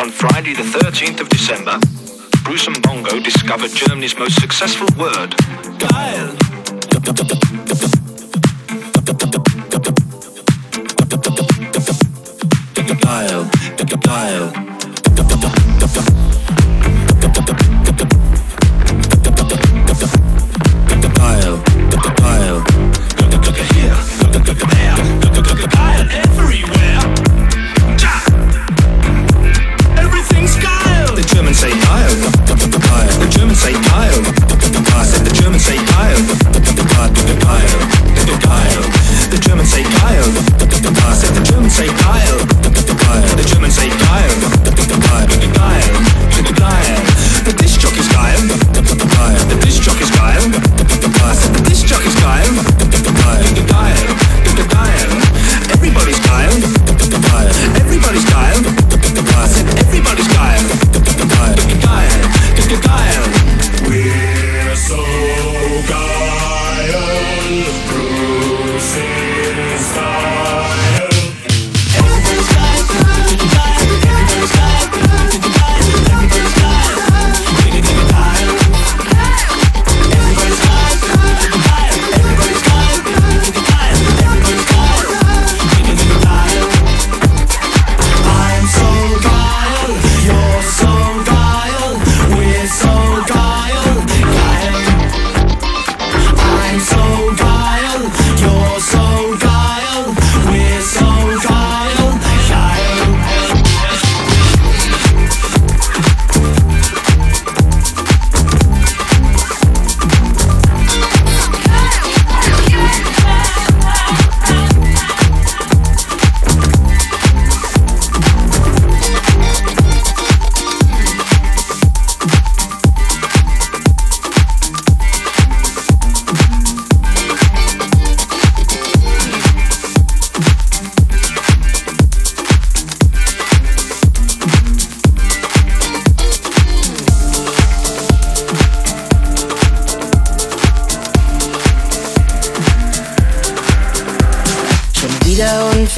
On Friday, the 13th of December, Bruce and Bongo discovered Germany's most successful word. Geil! Geil,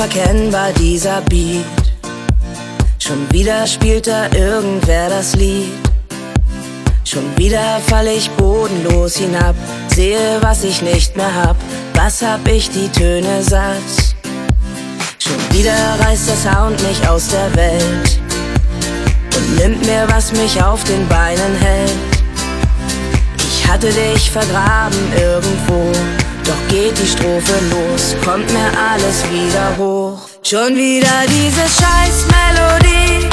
unverkennbar dieser Beat. Schon wieder spielt da irgendwer das Lied. Schon wieder fall ich bodenlos hinab, sehe, was ich nicht mehr hab. Was hab ich die Töne satt? Schon wieder reißt der Sound mich aus der Welt und nimmt mir, was mich auf den Beinen hält. Ich hatte dich vergraben irgendwo doch geht die Strophe los, kommt mir alles wieder hoch. Schon wieder diese scheiß Melodie.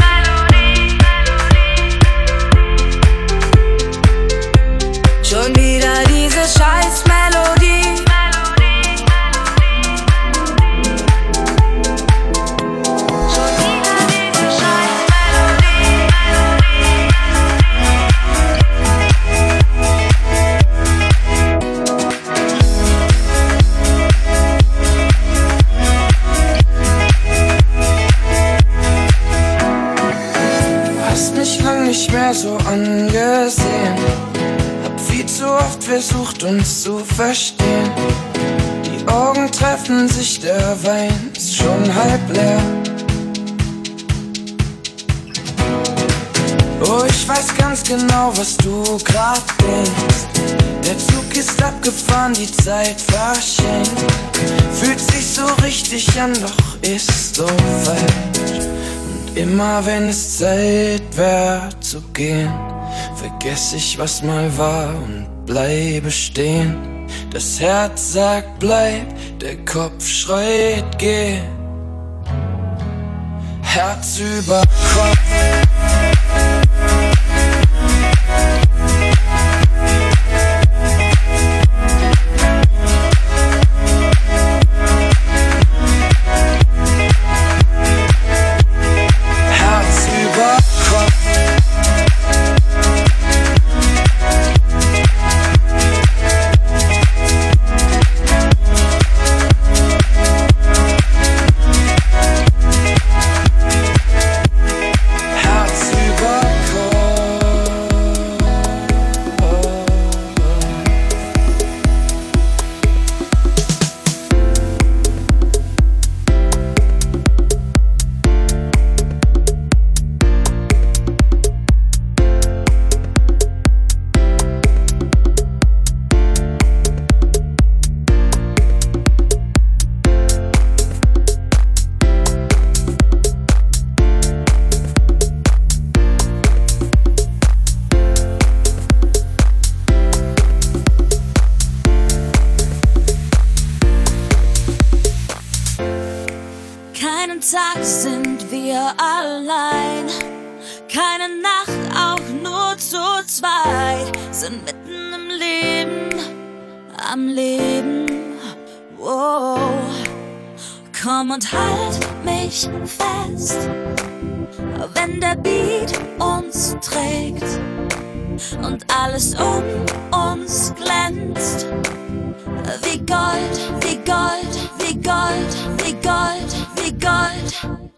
Schon wieder diese scheiß verstehen. Die Augen treffen sich, der Wein ist schon halb leer. Oh, ich weiß ganz genau, was du grad denkst. Der Zug ist abgefahren, die Zeit verschenkt. Fühlt sich so richtig an, doch ist so falsch. Immer wenn es Zeit wär zu gehen, vergess ich, was mal war und bleibe stehen. Das Herz sagt bleib, der Kopf schreit geh. Herz über Kopf. Keine Nacht, auch nur zu zweit, sind mitten im Leben, am Leben. Wow. Komm und halt mich fest, wenn der Beat uns trägt und alles um uns glänzt. Wie Gold, wie Gold, wie Gold, wie Gold, wie Gold.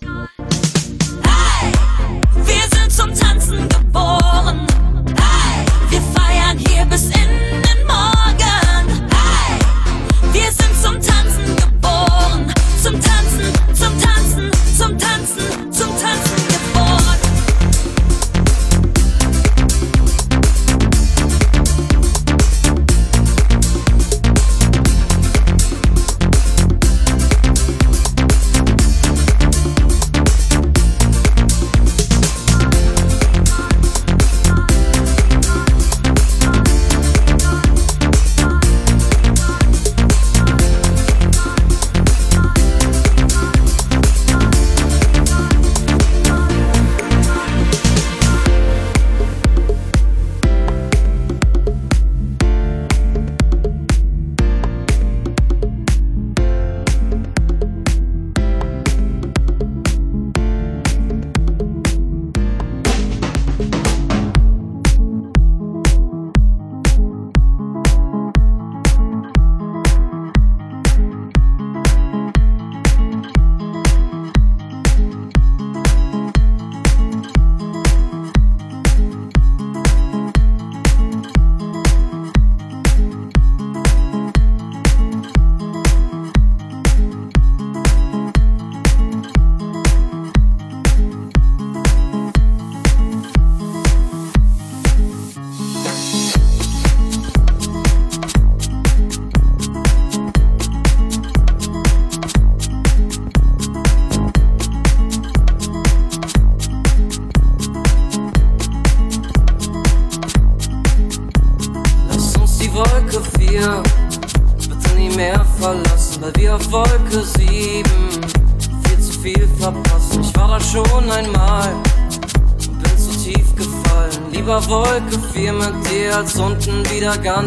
Unten wieder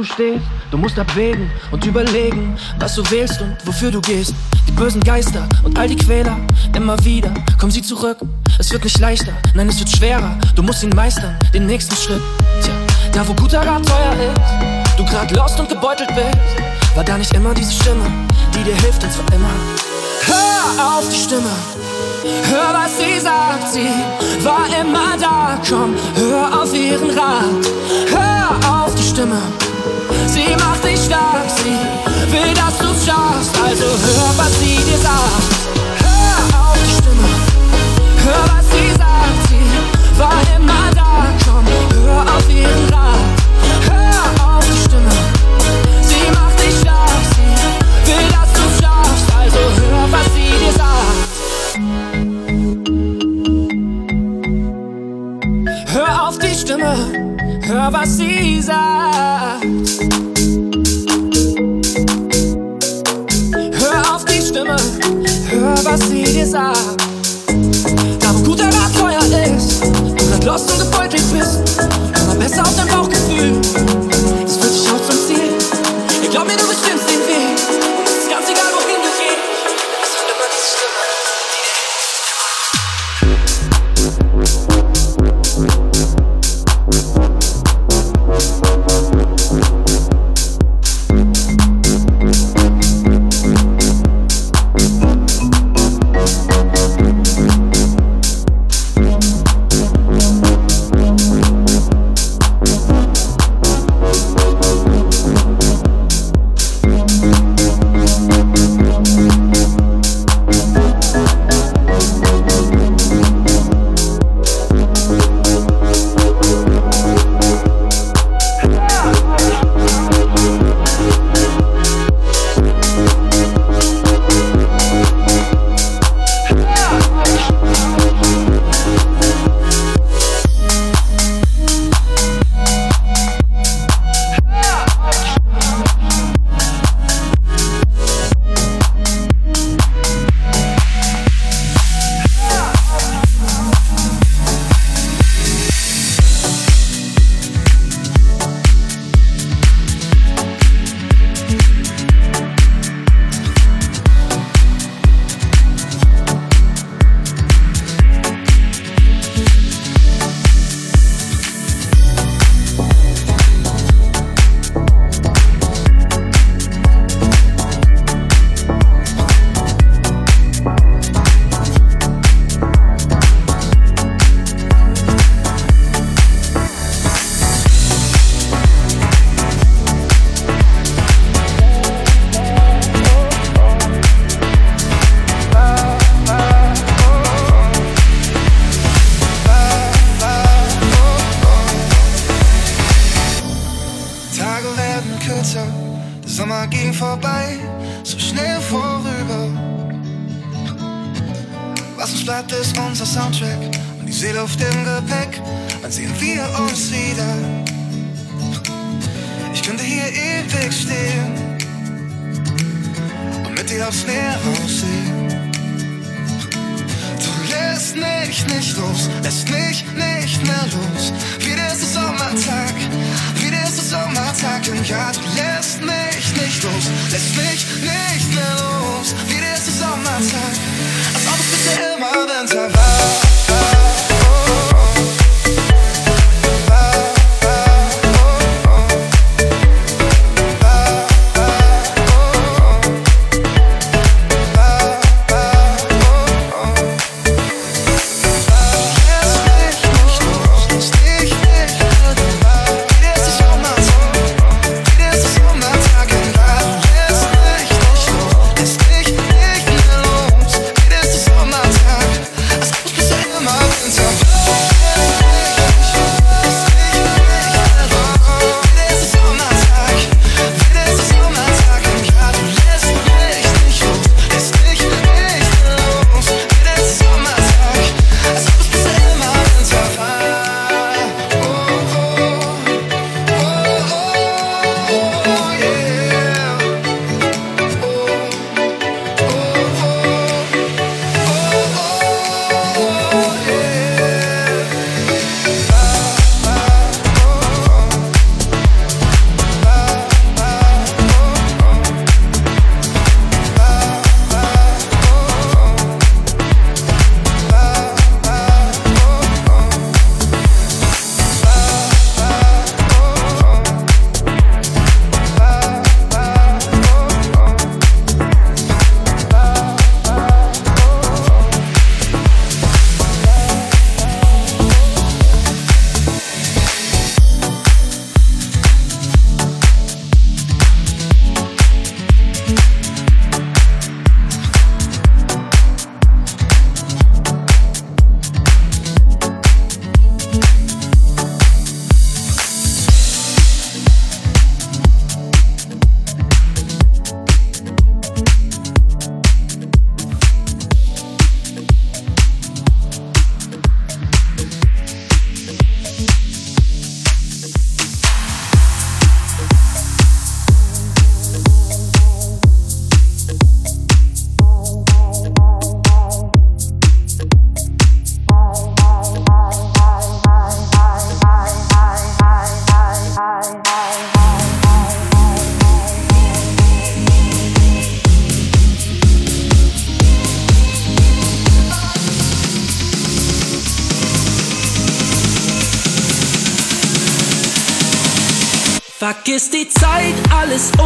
du stehst, du musst abwägen und überlegen, was du wählst und wofür du gehst. Die bösen Geister und all die Quäler, immer wieder kommen sie zurück. Es wird nicht leichter, nein, es wird schwerer. Du musst ihn meistern, den nächsten Schritt. Tja, da wo guter Rat teuer ist, du grad lost und gebeutelt bist, war da nicht immer diese Stimme, die dir hilft und zwar immer. Hör auf die Stimme, hör was sie sagt, sie war immer da. Komm, hör auf ihren Rat, hör auf die Stimme. Sie macht dich stark, sie will, dass du's schaffst. Also hör, was sie dir sagt. Hör auf die Stimme, hör, was sie sagt. Sie war immer da, komm, hör auf ihren Rat. Hör auf die Stimme, sie macht dich stark, sie will, dass du's schaffst. Also hör, was sie dir sagt. Hör auf die Stimme, hör, was sie sagt. Was sie dir sagt. Da wo guter Rat Feuer ist, du grad lost und gebeutelt bist, mal besser auf dein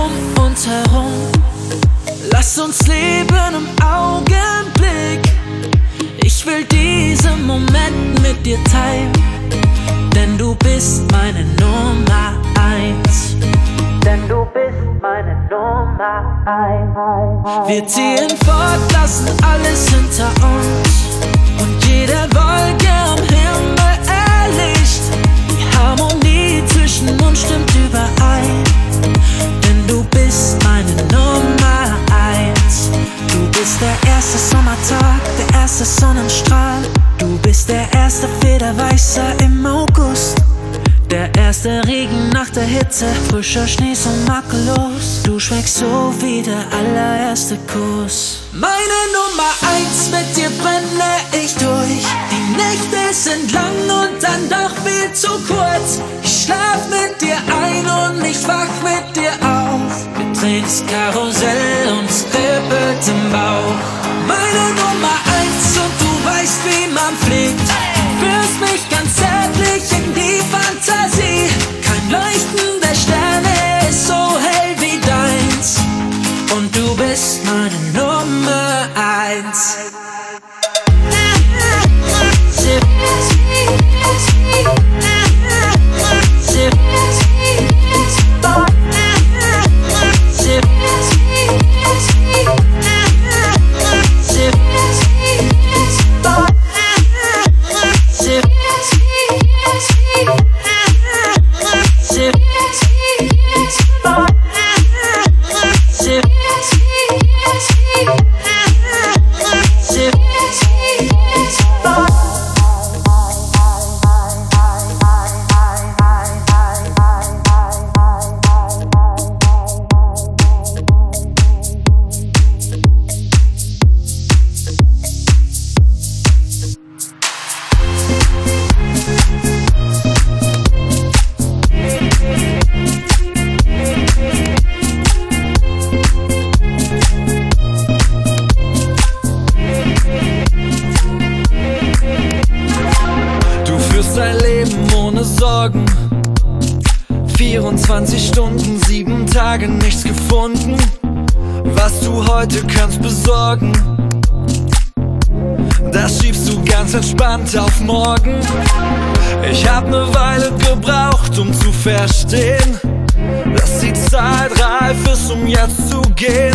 um uns herum. Lass uns leben im Augenblick. Ich will diesen Moment mit dir teilen, denn du bist meine Nummer eins. Denn du bist meine Nummer eins. Wir ziehen fort, lassen alles hinter uns und jede Wolke am Himmel erlicht. Die Harmonie zwischen uns stimmt überein, du bist meine Nummer eins. Du bist der erste Sommertag, der erste Sonnenstrahl. Du bist der erste Federweißer im August. Der erste Regen nach der Hitze, frischer Schnee so makellos. Du schmeckst so wie der allererste Kuss. Meine Nummer eins, mit dir brenne ich durch. Nächte sind lang und dann doch viel zu kurz. Ich schlaf mit dir ein und ich wach mit dir auf. Drehen das Karussell und kribbelt im Bauch. Meine Nummer eins und du weißt, wie man fliegt. Morgen. Ich hab ne Weile gebraucht, um zu verstehen, dass die Zeit reif ist, um jetzt zu gehen.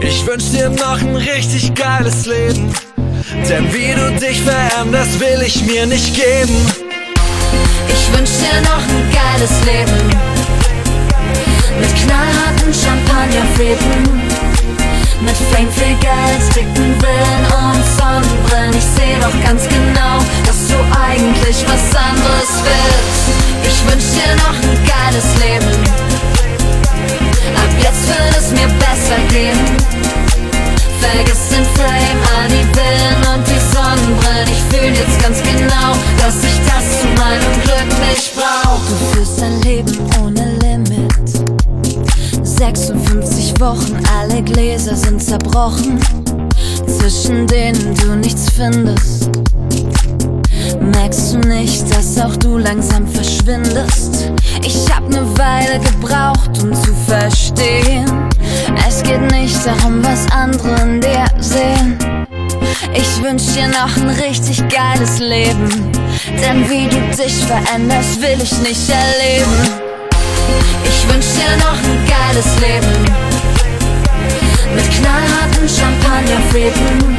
Ich wünsch dir noch ein richtig geiles Leben. Denn wie du dich veränderst, will ich mir nicht geben. Ich wünsch dir noch ein geiles Leben. Mit knallharten Champagnerfäden. Mit Fame, viel Geld, dicken Willen und Sonnenbrillen. Ich seh doch ganz genau, dass du eigentlich was anderes willst. Ich wünsch dir noch ein geiles Leben. Ab jetzt wird es mir besser gehen. Vergiss den Fame, all die Villen und die Sonnenbrillen. Ich fühl jetzt ganz genau, dass ich das zu meinem Glück nicht brauch. Du führst ein Leben ohne. 56 Wochen, alle Gläser sind zerbrochen. Zwischen denen du nichts findest. Merkst du nicht, dass auch du langsam verschwindest? Ich hab ne Weile gebraucht, um zu verstehen. Es geht nicht darum, was andere in dir sehen. Ich wünsch dir noch ein richtig geiles Leben. Denn wie du dich veränderst, will ich nicht erleben. Ich wünsch dir noch ein geiles Leben. Mit knallharten Champagnerfäden.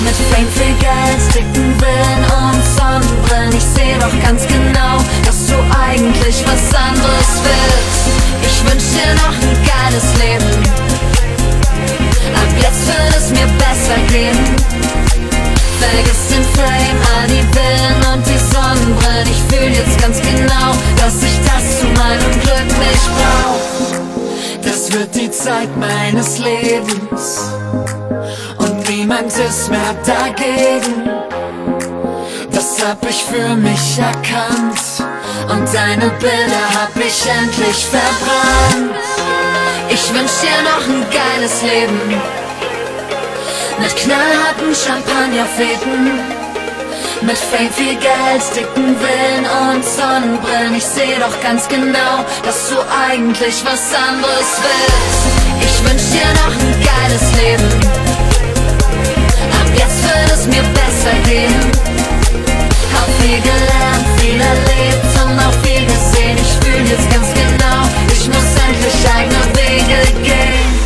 Mit Fame, viel Geld, dicken Villen und Sonnenbrillen. Ich seh doch ganz genau, dass du eigentlich was anderes willst. Ich wünsch dir noch ein geiles Leben. Ab jetzt wird es mir besser gehen. Vergiss den Fame, all die Villen und die Sonnenbrillen. Ich fühl jetzt ganz genau, dass ich das zu meinem Glück nicht brauch. Das wird die Zeit meines Lebens und niemand ist mehr dagegen. Das hab ich für mich erkannt und deine Bilder hab ich endlich verbrannt. Ich wünsch dir noch ein geiles Leben. Mit knallharten Champagnerfäden. Mit Fame, viel Geld, dicken Willen und Sonnenbrillen. Ich seh doch ganz genau, dass du eigentlich was anderes willst. Ich wünsch dir noch ein geiles Leben. Ab jetzt wird es mir besser gehen. Hab viel gelernt, viel erlebt und auch viel gesehen. Ich fühl jetzt ganz genau, ich muss endlich eigene Wege gehen.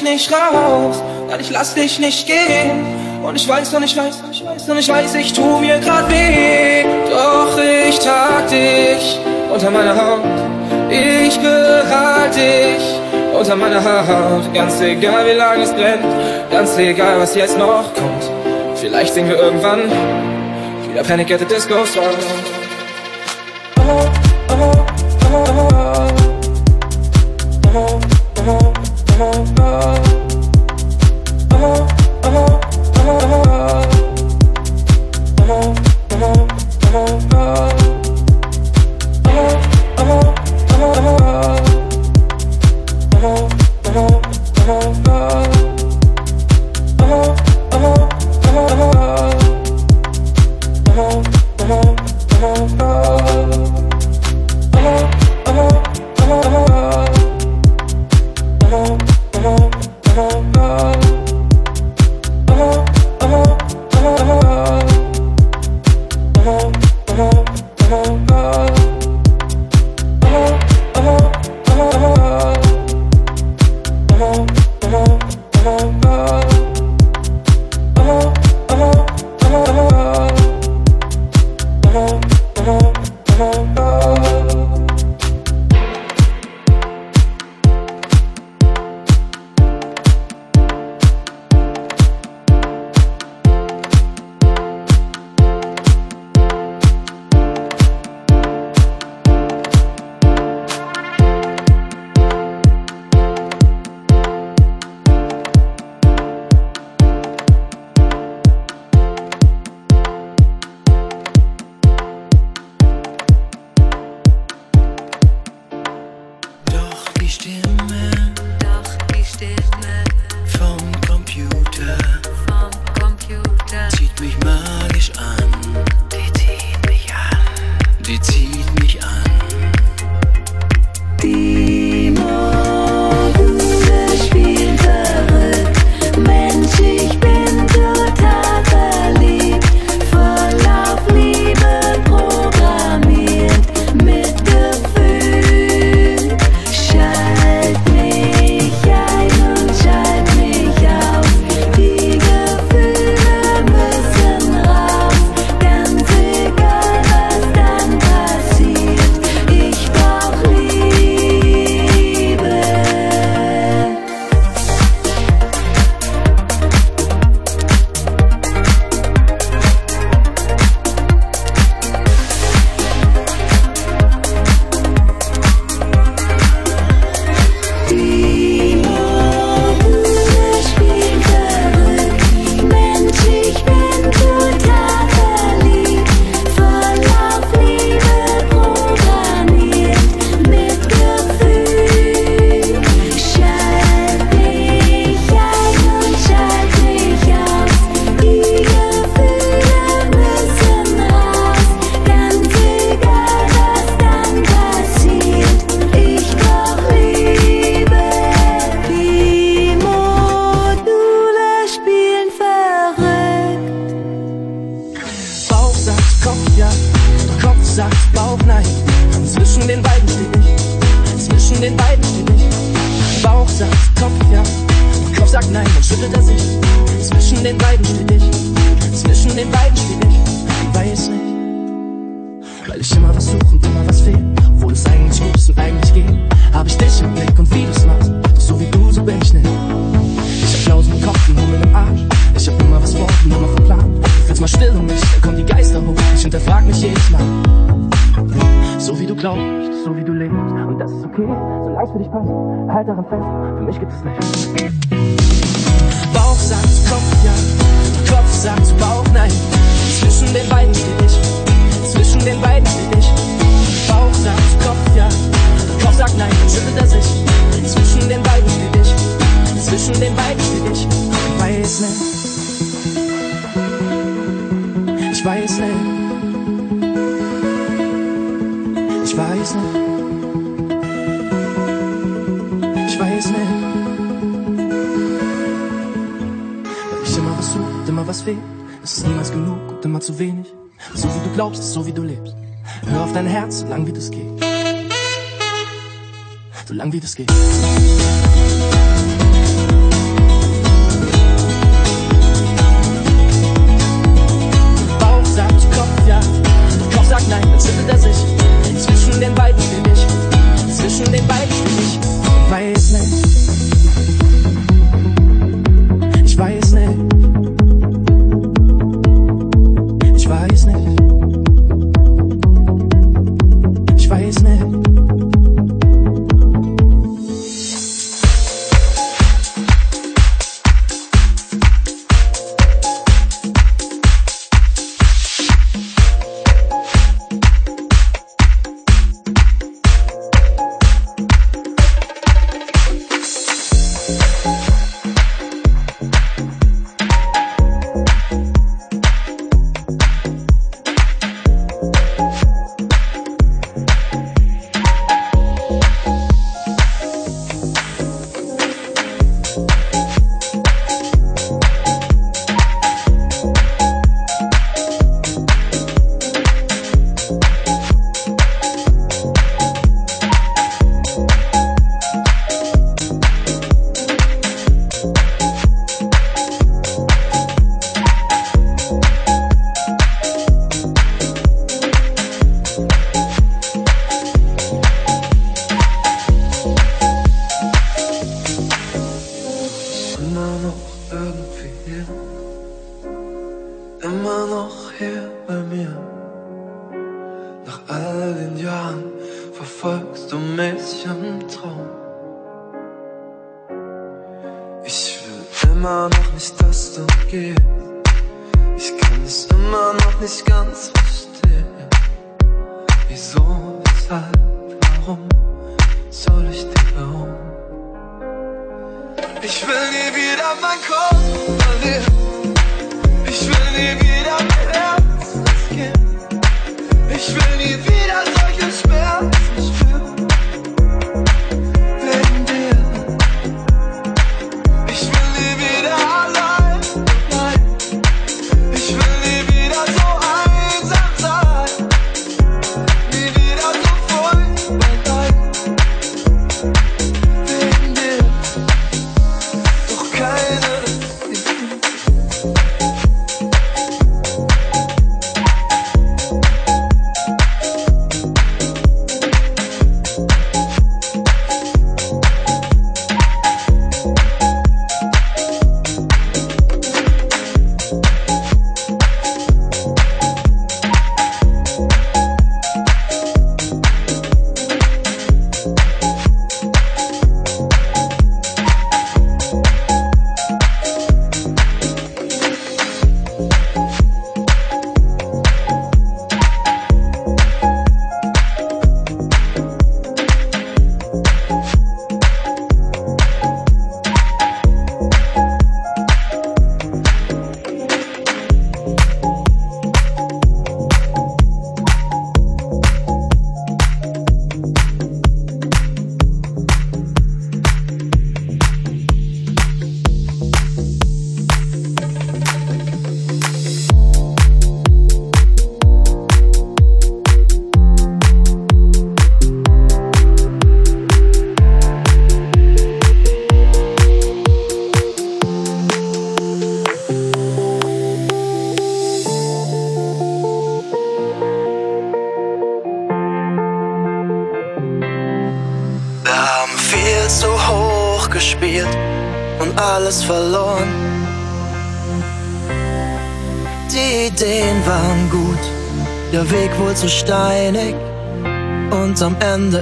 dich nicht raus, nein, ich lass dich nicht gehen. Und ich weiß, und ich weiß, und ich weiß, und ich weiß, ich tu mir grad weh. Doch ich tag dich unter meiner Haut, ich behalte dich unter meiner Haut. Ganz egal, wie lange es brennt, ganz egal, was jetzt noch kommt. Vielleicht singen wir irgendwann wieder Panic at the Disco Song. Oh, oh, oh, oh. oh. oh, oh, oh. zwischen den beiden steht ich. Bauch sagt Kopf ja, Kopf sagt nein, dann schüttelt er sich. Zwischen den beiden steht ich, zwischen den beiden steht ich, weiß nicht. Weil ich immer was suche und immer was fehlt, obwohl es eigentlich gut ist und eigentlich geht. Hab ich dich im Blick und wie du's machst, doch so wie du, so bin ich nicht. Ich hab Flausen im Kopf und Hummel im Arsch, ich hab immer was vor und immer verplant. Jetzt mal still um mich, da kommen die Geister hoch, ich hinterfrag mich jedes Mal. So wie du glaubst, so wie du lebst das ist okay, solange es für dich passt, halt daran fest, für mich gibt es nicht. Bauch sagt Kopf ja, Kopf sagt Bauch nein, zwischen den beiden steh ich, zwischen den beiden steh ich. Bauch sagt Kopf ja, Kopf sagt nein, schüttelt er sich, zwischen den beiden steh ich, zwischen den beiden steh ich. Ich. Weiß nicht, ich weiß nicht. Ich weiß nicht. was fehlt. Es ist niemals genug und immer zu wenig. So wie du glaubst, so wie du lebst. Hör auf dein Herz, solange wie das geht. Solange wie das geht.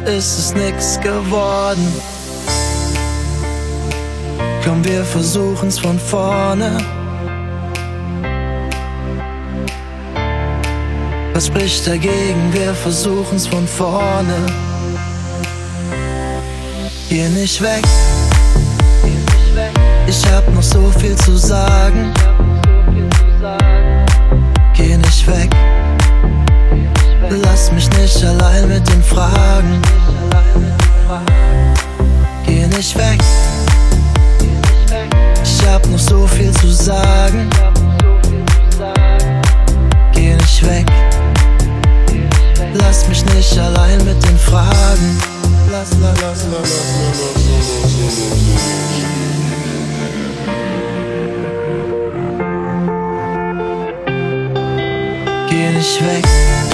ist es nix geworden. Komm, wir versuchen's von vorne. Was spricht dagegen? Wir versuchen's von vorne. Geh nicht weg. Ich hab noch so viel zu sagen. Geh nicht weg. Lass mich nicht allein mit den Fragen. Geh nicht weg. Ich hab noch so viel zu sagen. Geh nicht weg. Lass mich nicht allein mit den Fragen. Lass, lass, lass, lass, lass, Geh nicht weg.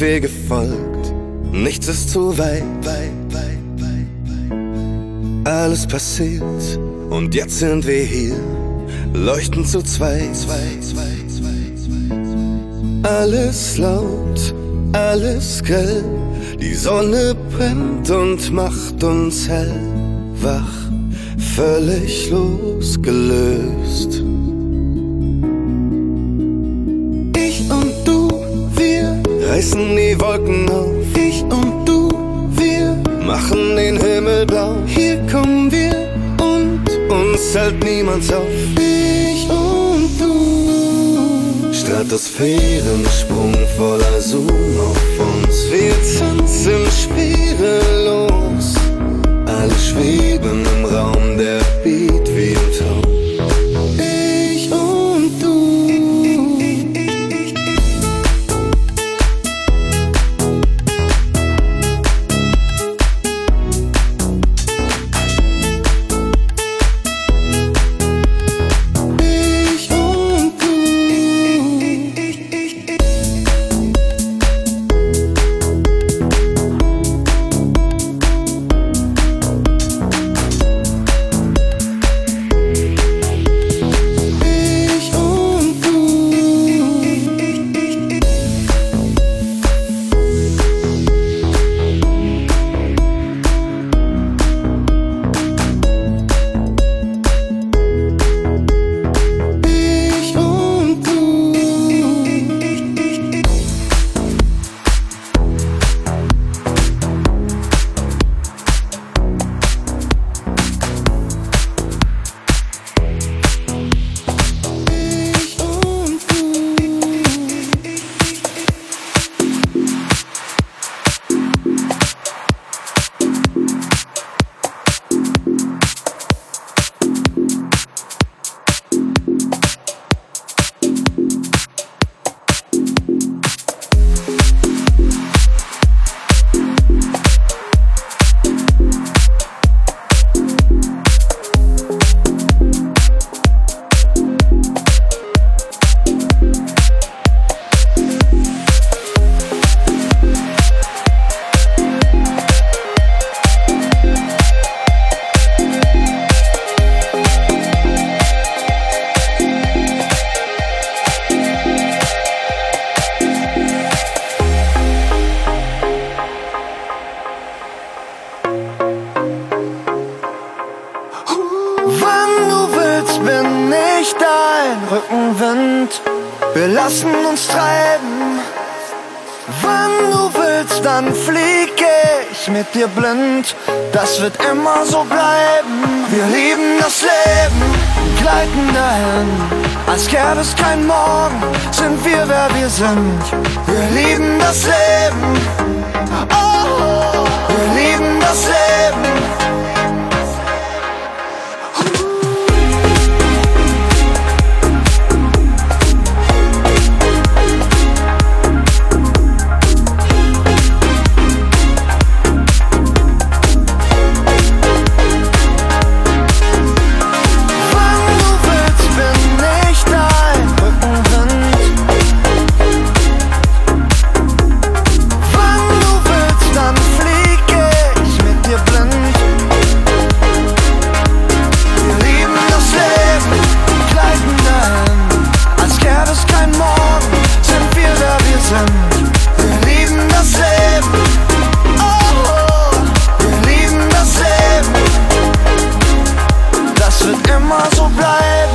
Wir gefolgt. Nichts ist zu weit. Alles passiert und jetzt sind wir hier, leuchten zu zweit. Alles laut, alles grell. Die Sonne brennt und macht uns hell, wach, völlig losgelöst. Reißen die Wolken auf. Ich und du, wir machen den Himmel blau. Hier kommen wir und uns hält niemand auf. Ich und du. Stratosphärensprung voller Zoom auf uns. Wir tanzen schwerelos. Alle schweben im sind. Wir lieben das Leben. wird immer so bleiben.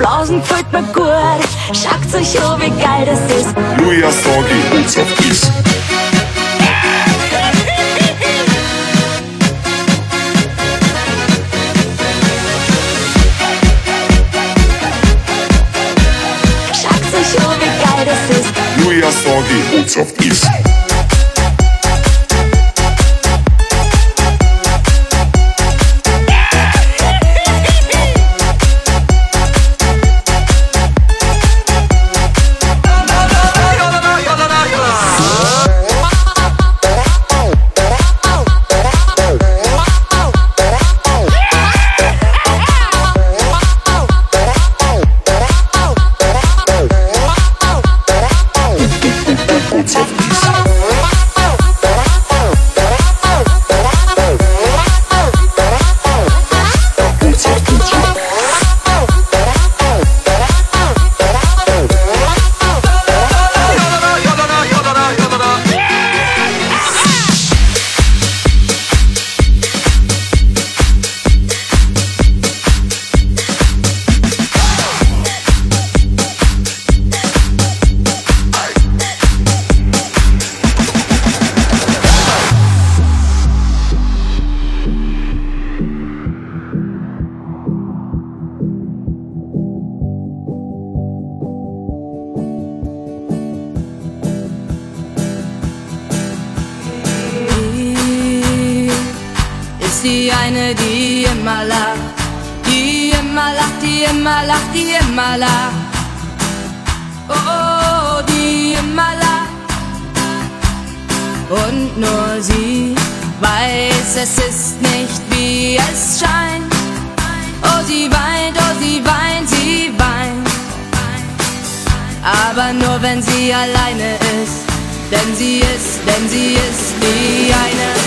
Blasen gefällt mir gut. Schaut euch an, wie geil das ist. Luja Songi, uns auf dies. Schaut euch an, wie geil das ist. Luja Songi, uns auf dies. Immer lacht, die immer lacht, die immer lacht, die immer lacht. Oh, oh, die immer lacht. Und nur sie weiß, es ist nicht wie es scheint. Oh, sie weint, oh, sie weint, sie weint. Aber nur wenn sie alleine ist. Denn sie ist, denn sie ist die eine.